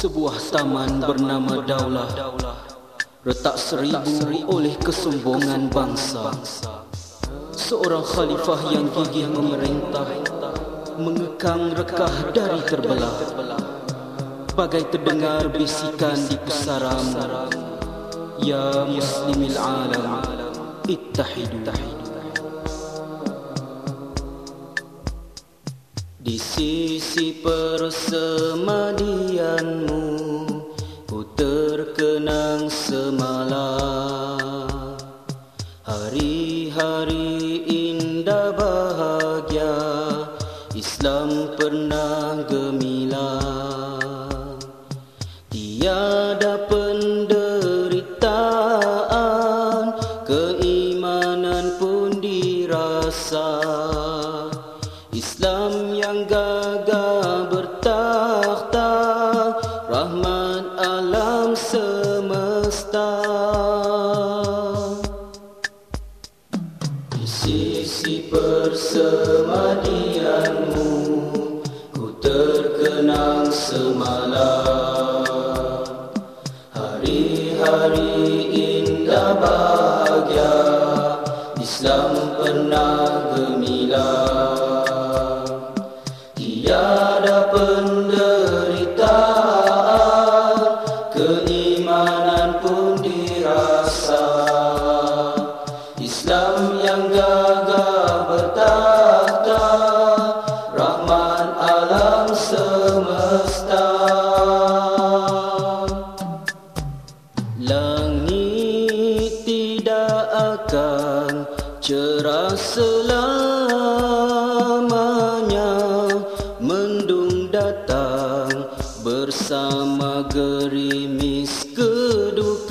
Sebuah taman bernama Daulah. Retak seribu oleh kesombongan bangsa. Seorang khalifah yang gigih memerintah Mengekang rekah dari terbelah. Bagai terdengar bisikan di pusaram Ya muslimil alam Ittahidu Di sisi persemadianmu Ku terkenang semalam. Hari-hari indah bahagia Islam pernah gemilang. Tiada penderitaan Keimanan pun dirasa Islam yang gagah bertakhta Rahmat alam semesta. Di sisi persemadianmu Ku terkenang semalam. Hari-hari indah bahagia Islam pernah gemilang bersama gerimis kedukaan.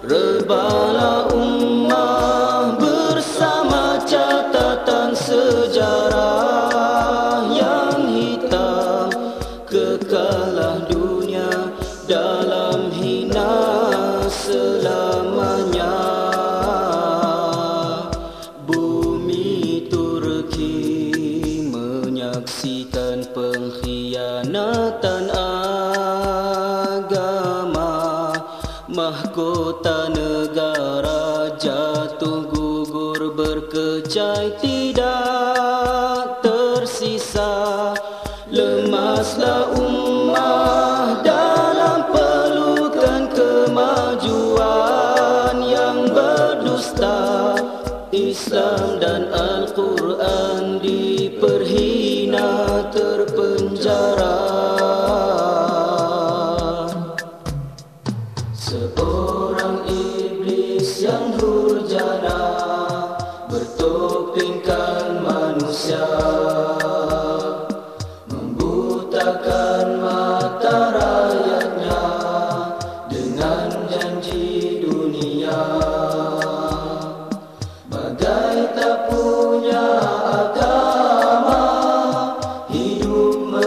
Rebala ummah bersama catatan sejarah yang hitam. Kekalah dunia dalam hina selamanya. Bumi Turki menyaksikan tidak tersisa. Lemaslah ummah dalam pelukan kemajuan yang berdusta. Islam dan Al-Quran diperhina terpenjara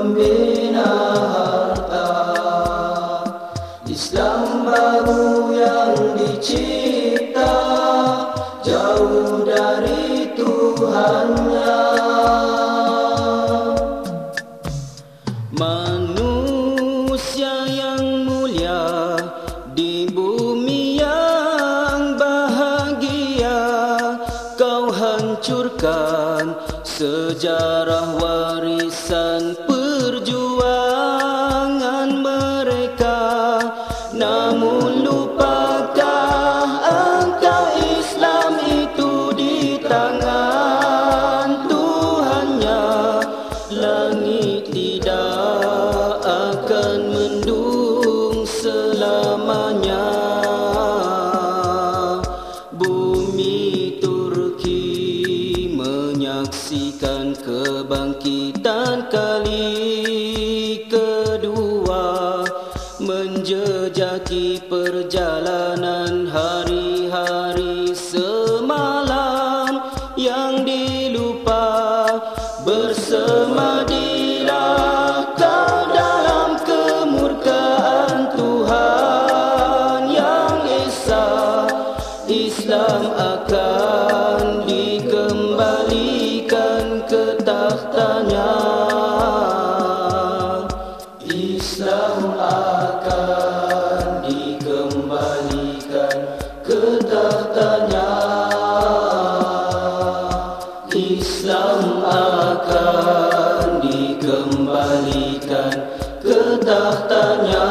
Membina harta. Islam baru yang dicipta Jauh dari Tuhannya. Manusia yang mulia Di bumi yang bahagia Kau hancurkan sejarah warisan Menjejaki perjalanan hari-hari semalam yang dilupa. Bersemadilah kau dalam kemurkaan Tuhan yang Esa. Islam akan dikembalikan ke tahtanya akan dikembalikan ke tahtanya